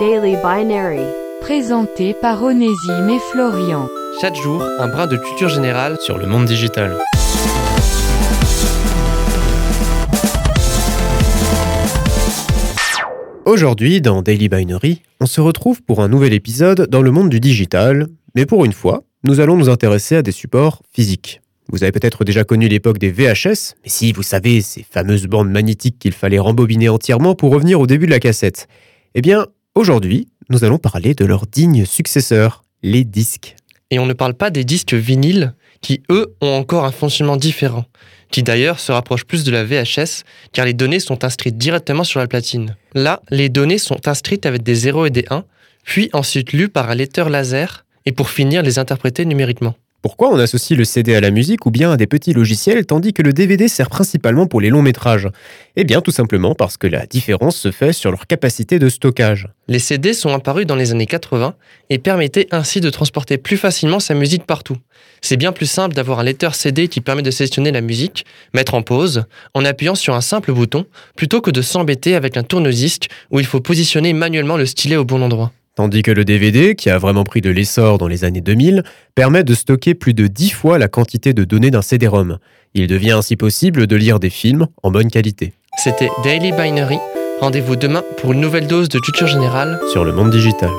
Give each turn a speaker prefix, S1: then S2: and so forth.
S1: Daily Binary.
S2: Présenté par Onésime et Florian.
S3: Chaque jour, un brin de culture générale
S4: sur le monde digital. Aujourd'hui, dans Daily Binary, on se retrouve pour un nouvel épisode dans le monde du digital, mais pour une fois, nous allons nous intéresser à des supports physiques. Vous avez peut-être déjà connu l'époque des VHS, mais si, vous savez, ces fameuses bandes magnétiques qu'il fallait rembobiner entièrement pour revenir au début de la cassette. Eh bien, aujourd'hui, nous allons parler de leurs dignes successeurs, les disques.
S3: Et on ne parle pas des disques vinyles, qui eux ont encore un fonctionnement différent, qui d'ailleurs se rapproche plus de la VHS, car les données sont inscrites directement sur la platine. Là, les données sont inscrites avec des 0 et des 1, puis ensuite lues par un lecteur laser, et pour finir les interpréter numériquement.
S4: Pourquoi on associe le CD à la musique ou bien à des petits logiciels tandis que le DVD sert principalement pour les longs métrages? Eh bien tout simplement parce que la différence se fait sur leur capacité de stockage.
S3: Les CD sont apparus dans les années 80 et permettaient ainsi de transporter plus facilement sa musique partout. C'est bien plus simple d'avoir un lecteur CD qui permet de sélectionner la musique, mettre en pause, en appuyant sur un simple bouton, plutôt que de s'embêter avec un tourne-disque où il faut positionner manuellement le stylet au bon endroit.
S4: Tandis que le DVD, qui a vraiment pris de l'essor dans les années 2000, permet de stocker plus de 10 fois la quantité de données d'un CD-ROM. Il devient ainsi possible de lire des films en bonne qualité.
S3: C'était Daily Binary. Rendez-vous demain pour une nouvelle dose de culture générale
S4: sur le monde digital.